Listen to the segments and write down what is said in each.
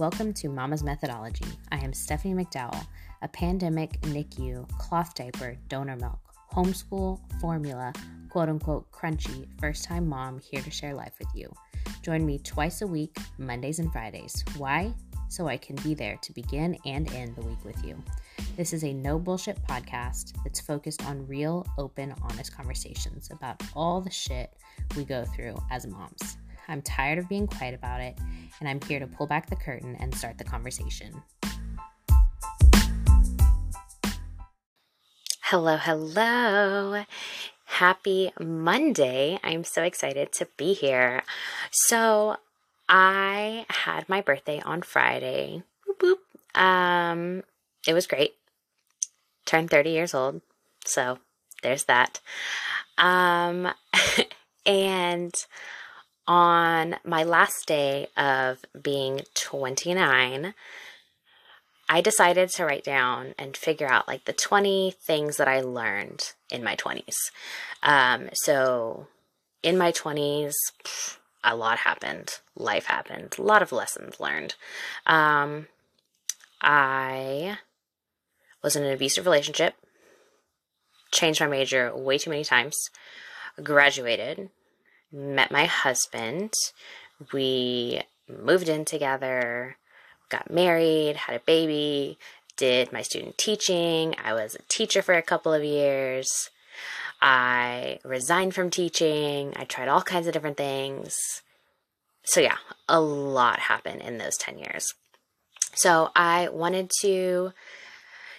Welcome to Mama's Methodology. I am Stephanie McDowell, a pandemic NICU, cloth diaper, donor milk, homeschool, formula, quote unquote crunchy, first time mom here to share life with you. Join me twice a week, Mondays and Fridays. Why? So I can be there to begin and end the week with you. This is a no bullshit podcast that's focused on real, open, honest conversations about all the shit we go through as moms. I'm tired of being quiet about it, and I'm here to pull back the curtain and start the conversation. Hello, hello. Happy Monday. I'm so excited to be here. So, I had my birthday on Friday. Boop, boop. Um, it was great. Turned 30 years old. So, there's that. Um, and on my last day of being 29, I decided to write down and figure out like the 20 things that I learned in my 20s. Um, so, in my 20s, a lot happened. Life happened. A lot of lessons learned. Um, I was in an abusive relationship, changed my major way too many times, graduated, met my husband. We moved in together, got married, had a baby, did my student teaching. I was a teacher for a couple of years. I resigned from teaching. I tried all kinds of different things. So, yeah, a lot happened in those 10 years. So, I wanted to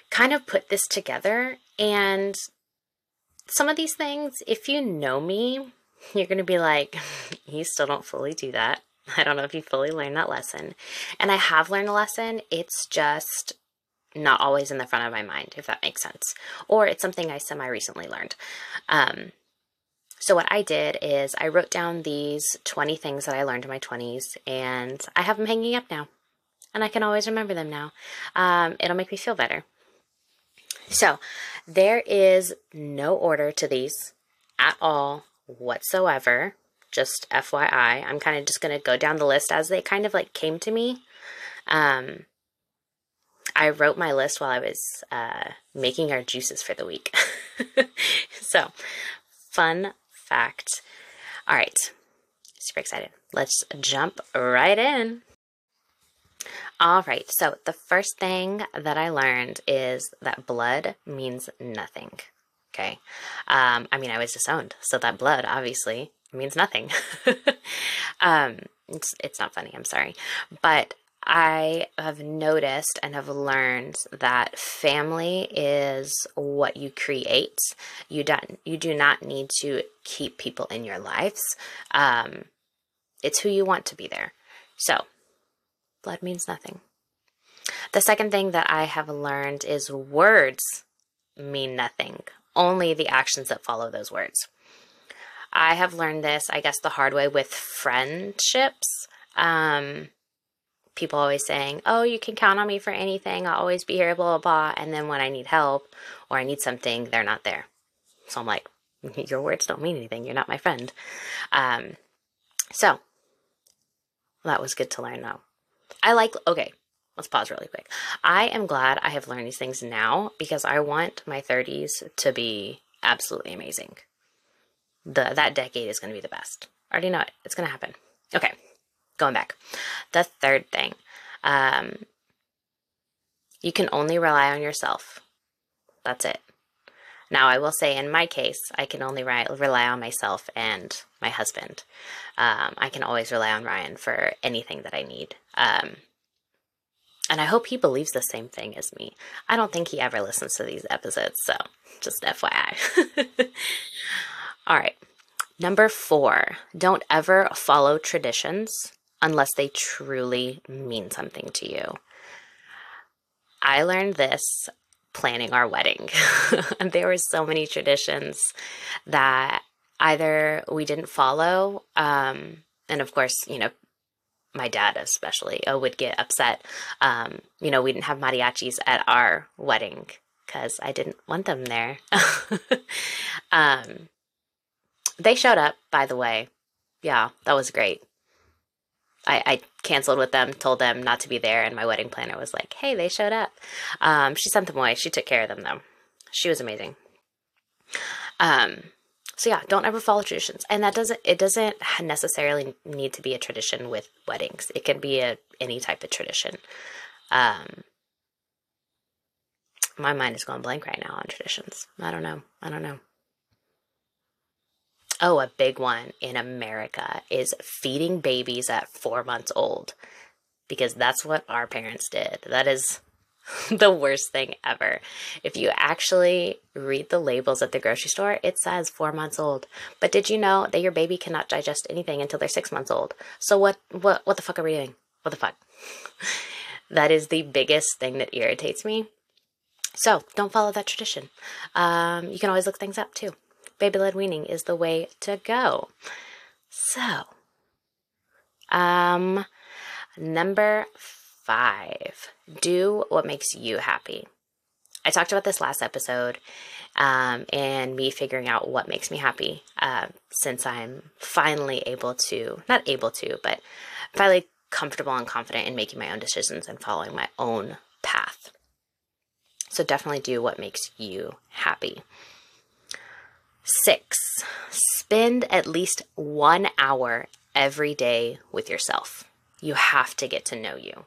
kind of put this together. And some of these things, if you know me, you're going to be like, you still don't fully do that. I don't know if you fully learned that lesson. And I have learned a lesson. It's just not always in the front of my mind, if that makes sense. Or it's something I semi recently learned. Um, so, what I did is I wrote down these 20 things that I learned in my 20s, and I have them hanging up now. And I can always remember them now. Um, it'll make me feel better. So, there is no order to these at all whatsoever. Just FYI, I'm kind of just going to go down the list as they kind of like came to me. Um, I wrote my list while I was uh, making our juices for the week. so, fun fact. All right, super excited. Let's jump right in. All right, so the first thing that I learned is that blood means nothing. Okay. Um, I mean, I was disowned, so that blood obviously means nothing. um, it's it's not funny. I'm sorry, but I have noticed and have learned that family is what you create. You don't you do not need to keep people in your lives. Um, it's who you want to be there. So, blood means nothing. The second thing that I have learned is words mean nothing only the actions that follow those words. I have learned this, I guess, the hard way with friendships. Um, people always saying, Oh, you can count on me for anything. I'll always be here, blah, blah, blah. And then when I need help or I need something, they're not there. So I'm like, Your words don't mean anything. You're not my friend. Um, so that was good to learn, though. I like, okay, let's pause really quick. I am glad I have learned these things now because I want my 30s to be absolutely amazing. The that decade is going to be the best. I already know it. It's going to happen. Okay, going back. The third thing, um, you can only rely on yourself. That's it. Now, I will say in my case, I can only ri- rely on myself and my husband. Um, I can always rely on Ryan for anything that I need. Um, and I hope he believes the same thing as me. I don't think he ever listens to these episodes, so just FYI. All right. Number four, don't ever follow traditions unless they truly mean something to you. I learned this planning our wedding. there were so many traditions that either we didn't follow, um, and of course, you know, my dad especially uh, would get upset. Um, you know, we didn't have mariachis at our wedding because I didn't want them there. um, they showed up, by the way. Yeah, that was great. I, I, canceled with them, told them not to be there, and my wedding planner was like, "Hey, they showed up." Um, she sent them away. She took care of them though. She was amazing. Um, so yeah, don't ever follow traditions, and that doesn't it doesn't necessarily need to be a tradition with weddings. It can be a any type of tradition. Um, my mind is going blank right now on traditions. I don't know. I don't know. Oh, a big one in America is feeding babies at four months old because that's what our parents did. That is the worst thing ever. If you actually read the labels at the grocery store, it says four months old. But did you know that your baby cannot digest anything until they're six months old? So what what what the fuck are we doing? What the fuck? that is the biggest thing that irritates me. So don't follow that tradition. Um, you can always look things up too baby led weaning is the way to go. So, um, number five, do what makes you happy. I talked about this last episode um, and me figuring out what makes me happy uh, since I'm finally able to, not able to, but finally comfortable and confident in making my own decisions and following my own path. So definitely do what makes you happy. Six, spend at least one hour every day with yourself. You have to get to know you.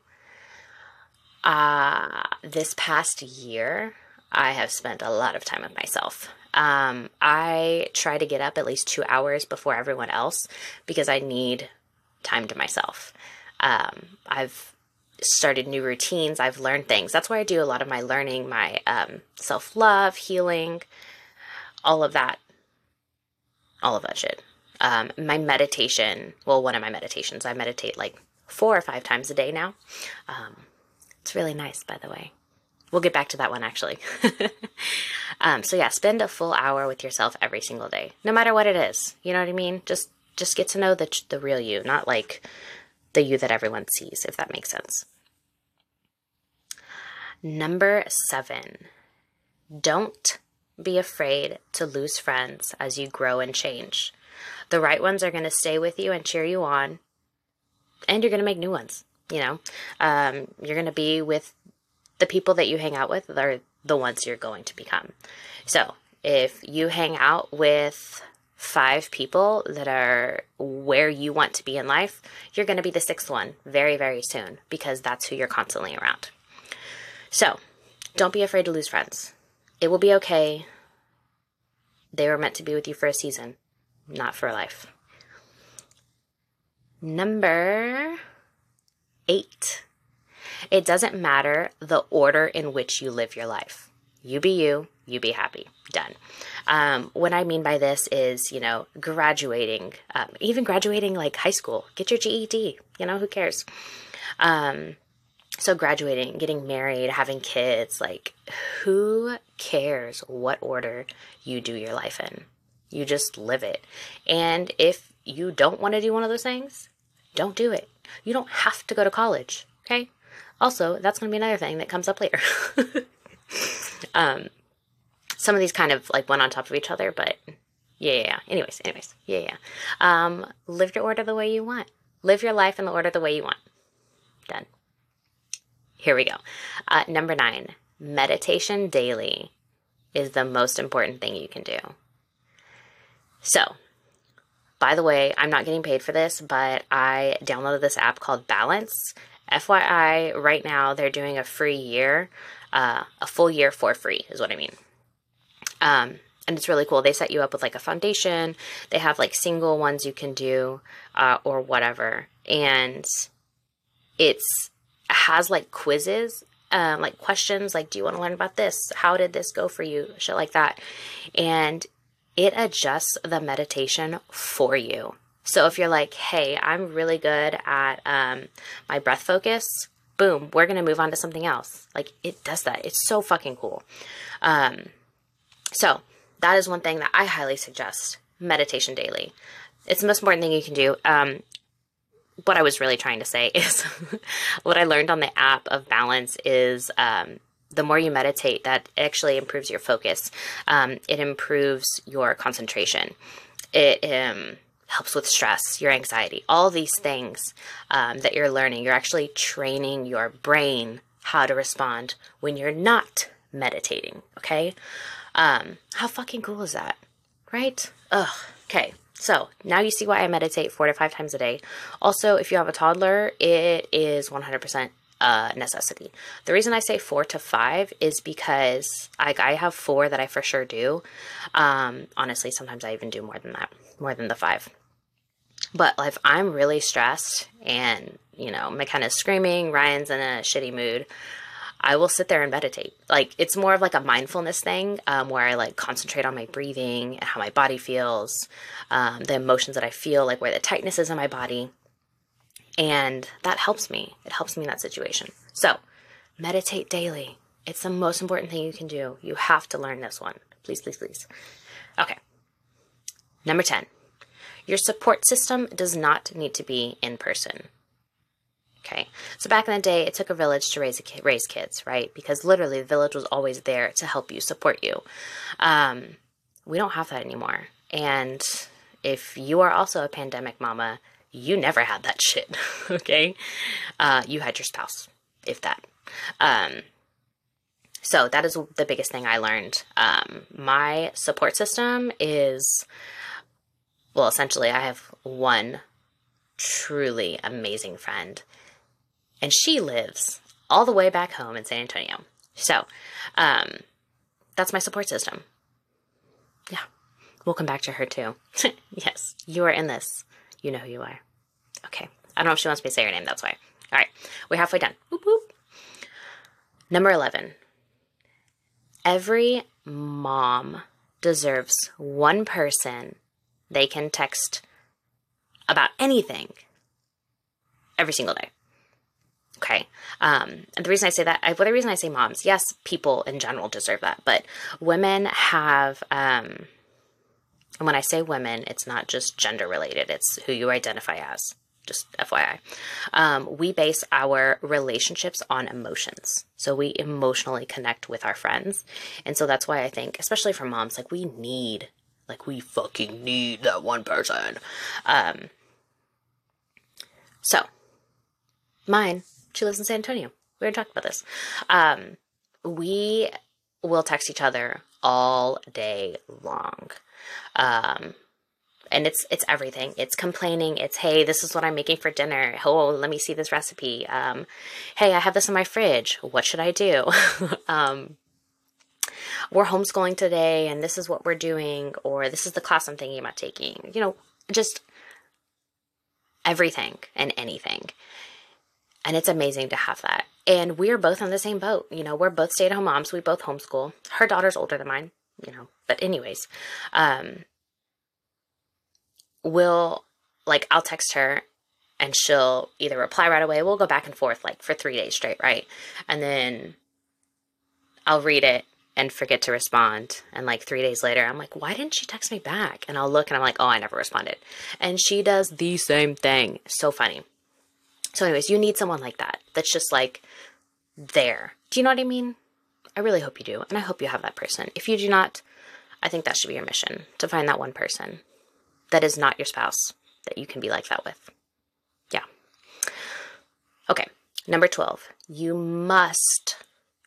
Uh, this past year, I have spent a lot of time with myself. Um, I try to get up at least two hours before everyone else because I need time to myself. Um, I've started new routines. I've learned things. That's why I do a lot of my learning, my um, self love, healing, all of that all of that shit. Um, my meditation, well, one of my meditations, I meditate like four or five times a day now. It's really nice, by the way. We'll get back to that one actually. um, so yeah, spend a full hour with yourself every single day, no matter what it is. You know what I mean? Just just get to know the the real you, not like the you that everyone sees, if that makes sense. Number seven, don't be afraid to lose friends as you grow and change. The right ones are going to stay with you and cheer you on, and you're going to make new ones. You know, um, you're going to be with the people that you hang out with are the ones you're going to become. So if you hang out with five people that are where you want to be in life, you're going to be the sixth one very, very soon because that's who you're constantly around. So don't be afraid to lose friends. It will be okay. They were meant to be with you for a season, not for life. Number eight. It doesn't matter the order in which you live your life. You be you, you be happy. Done. Um, what I mean by this is, you know, graduating, um, even graduating like high school, get your GED. You know, who cares? Um, so graduating, getting married, having kids, like who cares what order you do your life in? You just live it. And if you don't want to do one of those things, don't do it. You don't have to go to college, okay? Also, that's going to be another thing that comes up later. um some of these kind of like went on top of each other, but yeah, yeah, yeah. Anyways, anyways. Yeah, yeah. Um live your order the way you want. Live your life in the order the way you want. Done. Here we go. Uh, number nine, meditation daily is the most important thing you can do. So, by the way, I'm not getting paid for this, but I downloaded this app called Balance. FYI, right now they're doing a free year, uh, a full year for free, is what I mean. Um, and it's really cool. They set you up with like a foundation. They have like single ones you can do uh, or whatever, and it's has like quizzes, um, like questions, like, do you want to learn about this? How did this go for you? Shit like that. And it adjusts the meditation for you. So if you're like, hey, I'm really good at um, my breath focus, boom, we're going to move on to something else. Like it does that. It's so fucking cool. Um, so that is one thing that I highly suggest meditation daily. It's the most important thing you can do. Um, what I was really trying to say is what I learned on the app of balance is um, the more you meditate, that actually improves your focus. Um, it improves your concentration. It um, helps with stress, your anxiety, all these things um, that you're learning. You're actually training your brain how to respond when you're not meditating. Okay. Um, how fucking cool is that? Right? Ugh. Okay. So now you see why I meditate four to five times a day. Also, if you have a toddler, it is 100% a necessity. The reason I say four to five is because I, I have four that I for sure do. Um, honestly, sometimes I even do more than that, more than the five. But if I'm really stressed and, you know, McKenna's screaming, Ryan's in a shitty mood, I will sit there and meditate. Like it's more of like a mindfulness thing um, where I like concentrate on my breathing and how my body feels, um, the emotions that I feel, like where the tightness is in my body. And that helps me. It helps me in that situation. So meditate daily. It's the most important thing you can do. You have to learn this one. Please, please, please. Okay. Number 10. Your support system does not need to be in person. Okay. So back in the day, it took a village to raise ki- raise kids, right? Because literally the village was always there to help you, support you. Um, we don't have that anymore. And if you are also a pandemic mama, you never had that shit. okay. Uh, you had your spouse, if that. Um, so that is the biggest thing I learned. Um, my support system is, well, essentially, I have one truly amazing friend and she lives all the way back home in San Antonio. So, um, that's my support system. Yeah, we'll come back to her too. yes, you are in this. You know who you are. Okay. I don't know if she wants me to say her name. That's why. All right, we're halfway done. Number 11. Every mom deserves one person they can text about anything every single day. Okay. Um, and the reason I say that, well, the reason I say moms, yes, people in general deserve that, but women have, um, and when I say women, it's not just gender related, it's who you identify as. Just FYI. Um, we base our relationships on emotions. So we emotionally connect with our friends. And so that's why I think, especially for moms, like we need, like we fucking need that one person. Um, so, mine she lives in San Antonio. We already talked about this. Um, we will text each other all day long. Um, and it's it's everything. It's complaining. It's hey, this is what I'm making for dinner. Oh, let me see this recipe. Um, hey, I have this in my fridge. What should I do? um, we're homeschooling today, and this is what we're doing, or this is the class I'm thinking about taking. You know, just everything and anything. And it's amazing to have that. And we're both on the same boat. You know, we're both stay at home moms. We both homeschool. Her daughter's older than mine, you know. But, anyways, um, we'll, like, I'll text her and she'll either reply right away. We'll go back and forth, like, for three days straight, right? And then I'll read it and forget to respond. And like three days later, I'm like, why didn't she text me back? And I'll look and I'm like, oh, I never responded. And she does the same thing. So funny. So, anyways, you need someone like that that's just like there. Do you know what I mean? I really hope you do. And I hope you have that person. If you do not, I think that should be your mission to find that one person that is not your spouse that you can be like that with. Yeah. Okay. Number 12, you must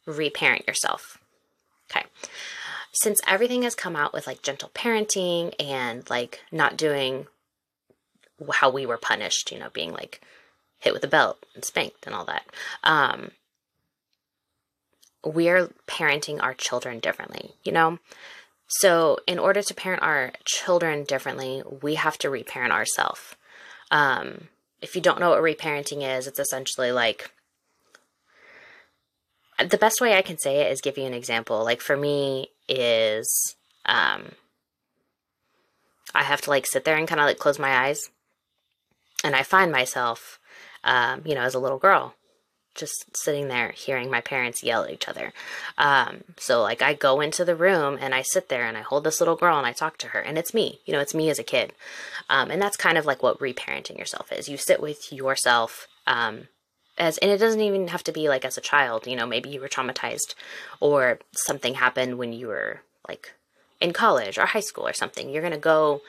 reparent yourself. Okay. Since everything has come out with like gentle parenting and like not doing how we were punished, you know, being like hit with a belt and spanked and all that. Um, we're parenting our children differently, you know? So, in order to parent our children differently, we have to reparent ourselves. Um, if you don't know what reparenting is, it's essentially like the best way I can say it is give you an example. Like for me, is um, I have to like sit there and kind of like close my eyes, and I find myself um, you know, as a little girl, just sitting there hearing my parents yell at each other. Um, so like I go into the room and I sit there and I hold this little girl and I talk to her and it's me, you know, it's me as a kid. Um, and that's kind of like what reparenting yourself is. You sit with yourself, um, as, and it doesn't even have to be like as a child, you know, maybe you were traumatized or something happened when you were like in college or high school or something. You're going to go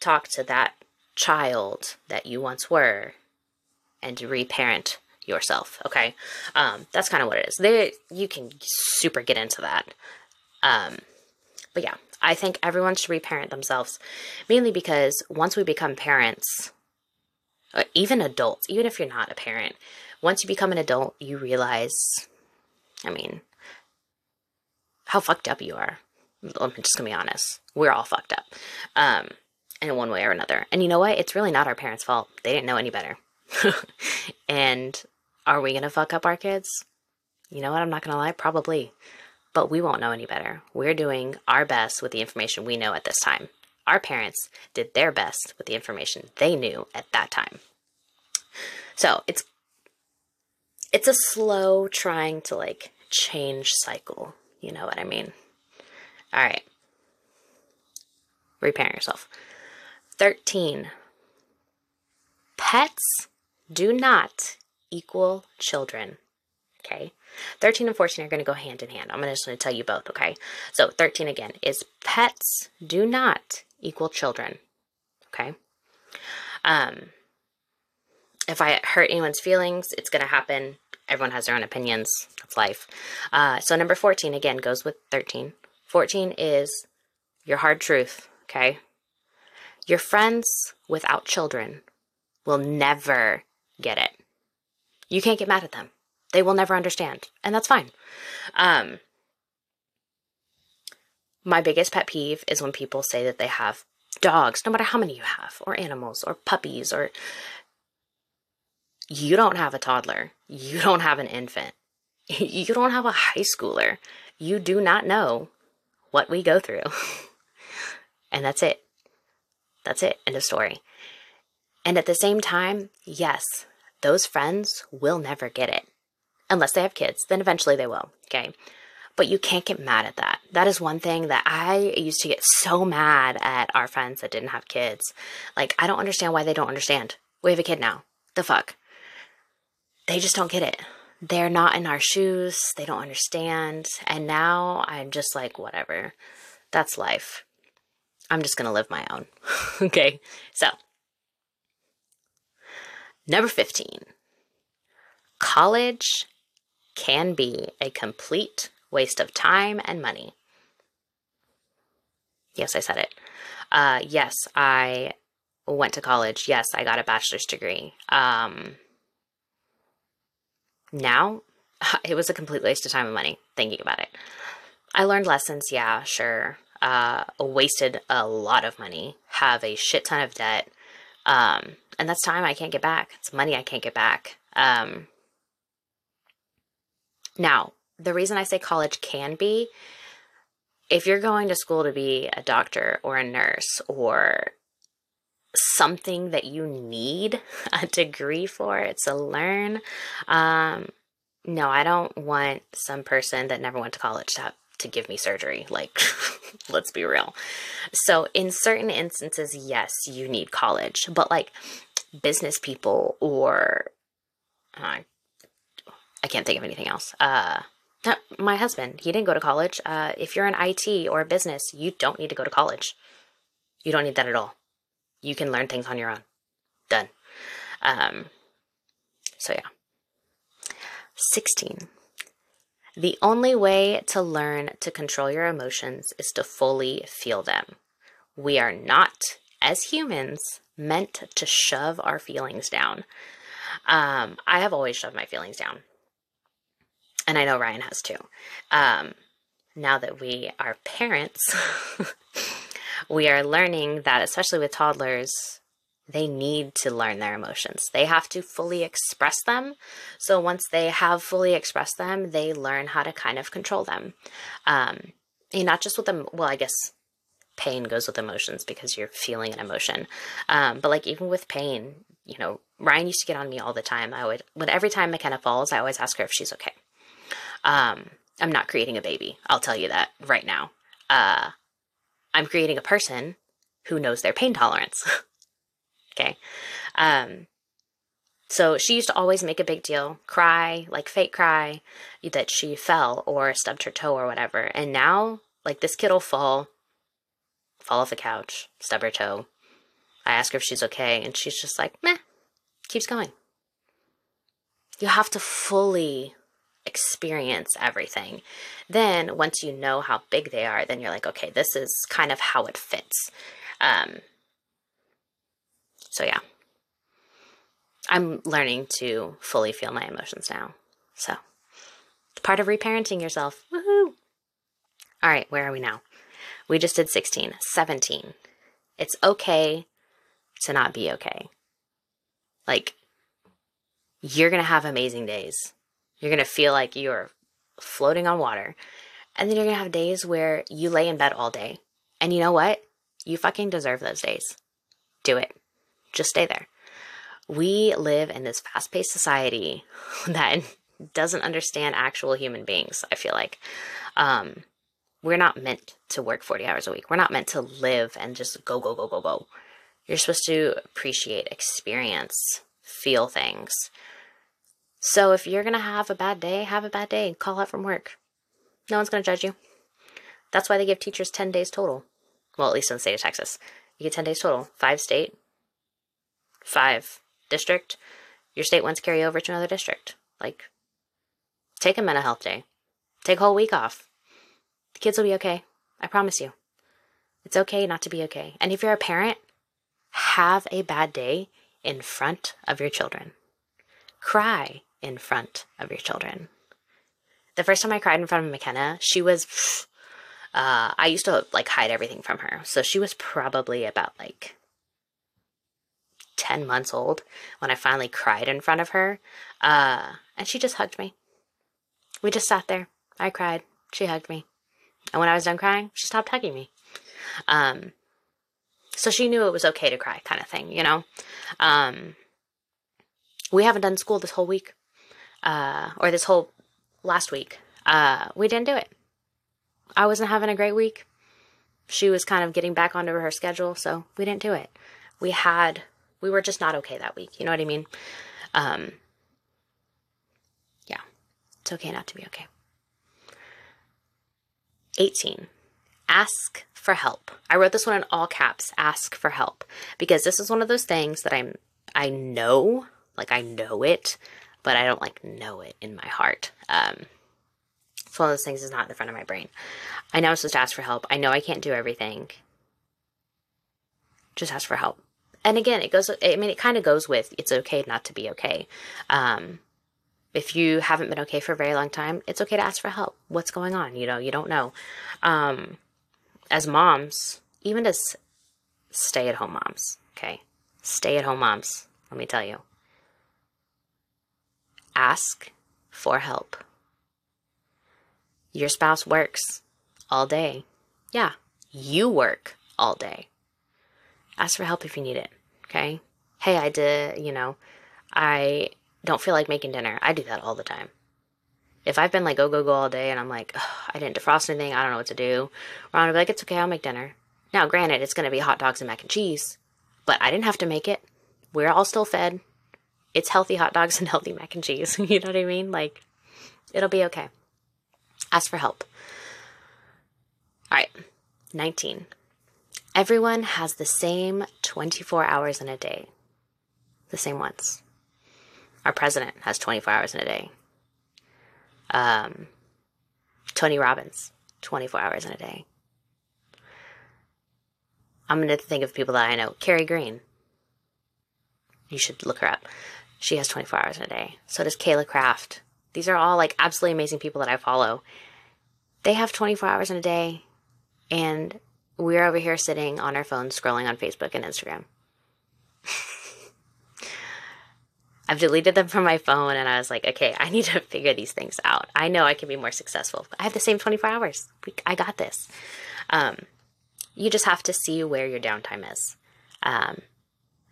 talk to that child that you once were and reparent yourself. Okay, um, that's kind of what it is. They you can super get into that. Um, but yeah, I think everyone should reparent themselves, mainly because once we become parents, uh, even adults, even if you're not a parent, once you become an adult, you realize, I mean, how fucked up you are. I'm just gonna be honest. We're all fucked up, um, in one way or another. And you know what? It's really not our parents' fault. They didn't know any better. and are we gonna fuck up our kids? You know what? I'm not gonna lie. Probably but we won't know any better. We're doing our best with the information we know at this time. Our parents did their best with the information they knew at that time. So it's it's a slow trying to like change cycle. You know what I mean? All right. Reparent yourself. 13. Pets do not equal children. Okay. 13 and 14 are going to go hand in hand. I'm just going to tell you both, okay? So 13 again is pets do not equal children, okay? Um, if I hurt anyone's feelings, it's going to happen. Everyone has their own opinions. That's life. Uh, so number 14 again goes with 13. 14 is your hard truth, okay? Your friends without children will never get it. You can't get mad at them. They will never understand, and that's fine. Um, my biggest pet peeve is when people say that they have dogs, no matter how many you have, or animals, or puppies, or you don't have a toddler, you don't have an infant, you don't have a high schooler, you do not know what we go through. and that's it. That's it. End of story. And at the same time, yes, those friends will never get it unless they have kids, then eventually they will. Okay. But you can't get mad at that. That is one thing that I used to get so mad at our friends that didn't have kids. Like, I don't understand why they don't understand. We have a kid now. The fuck? They just don't get it. They're not in our shoes. They don't understand. And now I'm just like, whatever. That's life. I'm just going to live my own. okay. So, number 15 college can be a complete waste of time and money. Yes, I said it. Uh, yes, I went to college. Yes, I got a bachelor's degree. Um, now, it was a complete waste of time and money thinking about it. I learned lessons, yeah, sure. Uh, wasted a lot of money, have a shit ton of debt. Um, and that's time I can't get back. It's money I can't get back. Um, now, the reason I say college can be if you're going to school to be a doctor or a nurse or something that you need a degree for it's to learn, um, no, I don't want some person that never went to college to have to give me surgery. Like, let's be real. So, in certain instances, yes, you need college, but like business people or uh, I can't think of anything else. Uh, my husband, he didn't go to college. Uh, if you're in IT or business, you don't need to go to college. You don't need that at all. You can learn things on your own. Done. Um, so, yeah. 16. The only way to learn to control your emotions is to fully feel them. We are not, as humans, meant to shove our feelings down. Um, I have always shoved my feelings down and I know Ryan has too. Um, now that we are parents, we are learning that, especially with toddlers, they need to learn their emotions. They have to fully express them. So once they have fully expressed them, they learn how to kind of control them. Um, and not just with them, well, I guess pain goes with emotions because you're feeling an emotion. Um, but like even with pain, you know, Ryan used to get on me all the time. I would, when every time McKenna falls, I always ask her if she's okay. Um, I'm not creating a baby. I'll tell you that right now. Uh, I'm creating a person who knows their pain tolerance. okay. Um, so she used to always make a big deal, cry, like fake cry, that she fell or stubbed her toe or whatever. And now, like this kid will fall, fall off the couch, stub her toe, I ask her if she's okay, and she's just like, meh, keeps going. You have to fully experience everything. Then, once you know how big they are, then you're like, okay, this is kind of how it fits. Um, so, yeah. I'm learning to fully feel my emotions now. So, it's part of reparenting yourself. Woohoo! All right, where are we now? We just did 16, 17. It's okay to not be okay. Like, you're going to have amazing days. You're going to feel like you're floating on water. And then you're going to have days where you lay in bed all day. And you know what? You fucking deserve those days. Do it. Just stay there. We live in this fast paced society that doesn't understand actual human beings, I feel like. Um, we're not meant to work 40 hours a week. We're not meant to live and just go, go, go, go, go. You're supposed to appreciate, experience, feel things. So if you're going to have a bad day, have a bad day. Call out from work. No one's going to judge you. That's why they give teachers 10 days total. Well, at least in the state of Texas. You get 10 days total. Five state, five district. Your state ones carry over to another district. Like, take a mental health day. Take a whole week off. The kids will be okay. I promise you. It's okay not to be okay. And if you're a parent, have a bad day in front of your children. Cry in front of your children. The first time I cried in front of McKenna, she was. Uh, I used to like hide everything from her. So she was probably about like 10 months old when I finally cried in front of her. Uh, and she just hugged me. We just sat there. I cried. She hugged me. And when I was done crying, she stopped hugging me. Um, so she knew it was okay to cry, kind of thing, you know? Um, we haven't done school this whole week, uh, or this whole last week. Uh, we didn't do it. I wasn't having a great week. She was kind of getting back onto her schedule, so we didn't do it. We had, we were just not okay that week. You know what I mean? Um, yeah, it's okay not to be okay. 18. Ask for help. I wrote this one in all caps, ask for help, because this is one of those things that I'm I know, like I know it, but I don't like know it in my heart. Um it's one of those things that's not in the front of my brain. I know I'm supposed to ask for help. I know I can't do everything. Just ask for help. And again, it goes I mean it kind of goes with it's okay not to be okay. Um if you haven't been okay for a very long time, it's okay to ask for help. What's going on? You know, you don't know. Um, as moms, even as stay at home moms, okay? Stay at home moms, let me tell you. Ask for help. Your spouse works all day. Yeah, you work all day. Ask for help if you need it, okay? Hey, I did, you know, I don't feel like making dinner. I do that all the time. If I've been like go, go, go all day and I'm like, I didn't defrost anything, I don't know what to do, Ron will be like, it's okay, I'll make dinner. Now, granted, it's to be hot dogs and mac and cheese, but I didn't have to make it. We're all still fed. It's healthy hot dogs and healthy mac and cheese. you know what I mean? Like, it'll be okay. Ask for help. All right, 19. Everyone has the same 24 hours in a day, the same ones. Our president has 24 hours in a day. Um, Tony Robbins, 24 hours in a day. I'm going to think of people that I know. Carrie Green. You should look her up. She has 24 hours in a day. So does Kayla Craft. These are all like absolutely amazing people that I follow. They have 24 hours in a day, and we're over here sitting on our phones scrolling on Facebook and Instagram. I've deleted them from my phone and I was like, okay, I need to figure these things out. I know I can be more successful. I have the same 24 hours. I got this. Um, you just have to see where your downtime is. Um,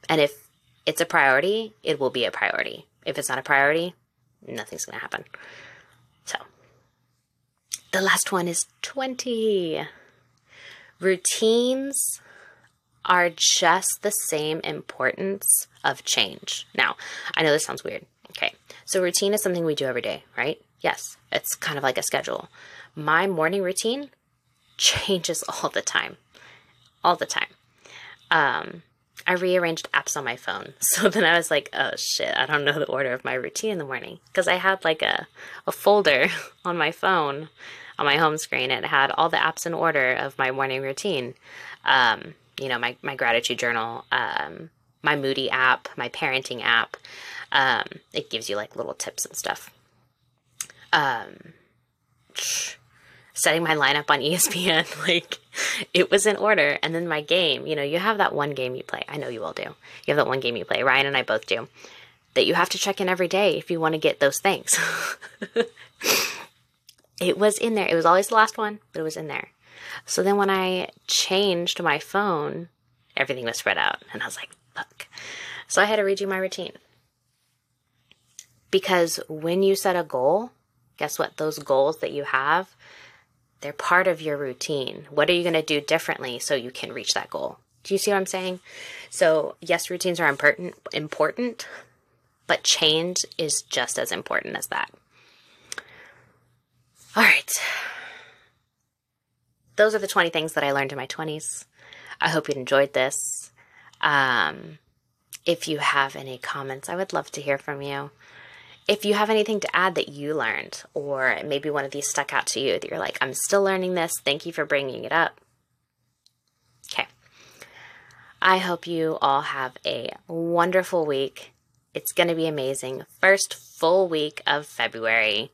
and if it's a priority, it will be a priority. If it's not a priority, nothing's going to happen. So, the last one is 20. Routines are just the same importance of change. Now, I know this sounds weird. Okay. So, routine is something we do every day, right? Yes. It's kind of like a schedule. My morning routine changes all the time. All the time. Um, I rearranged apps on my phone. So then I was like, oh shit, I don't know the order of my routine in the morning. Because I had like a, a folder on my phone on my home screen. It had all the apps in order of my morning routine. Um, you know, my, my gratitude journal, um, my Moody app, my parenting app. Um, it gives you like little tips and stuff. Um, setting my lineup on ESPN, like it was in order. And then my game, you know, you have that one game you play. I know you all do. You have that one game you play. Ryan and I both do. That you have to check in every day if you want to get those things. it was in there. It was always the last one, but it was in there. So then when I changed my phone, everything was spread out. And I was like, fuck. So I had to redo my routine. Because when you set a goal, guess what? Those goals that you have, they're part of your routine. What are you going to do differently so you can reach that goal? Do you see what I'm saying? So, yes, routines are important, important, but change is just as important as that. All right. Those are the 20 things that I learned in my 20s. I hope you enjoyed this. Um, if you have any comments, I would love to hear from you. If you have anything to add that you learned, or maybe one of these stuck out to you that you're like, I'm still learning this, thank you for bringing it up. Okay. I hope you all have a wonderful week. It's going to be amazing. First full week of February.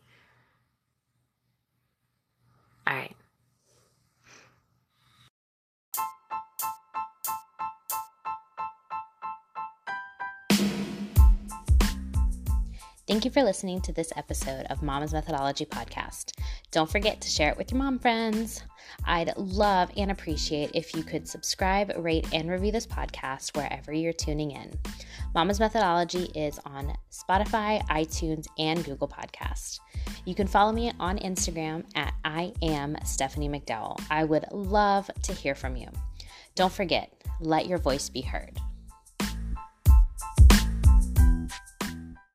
Thank you for listening to this episode of Mama's Methodology Podcast. Don't forget to share it with your mom friends. I'd love and appreciate if you could subscribe, rate, and review this podcast wherever you're tuning in. Mama's Methodology is on Spotify, iTunes, and Google Podcast. You can follow me on Instagram at I am Stephanie McDowell. I would love to hear from you. Don't forget, let your voice be heard.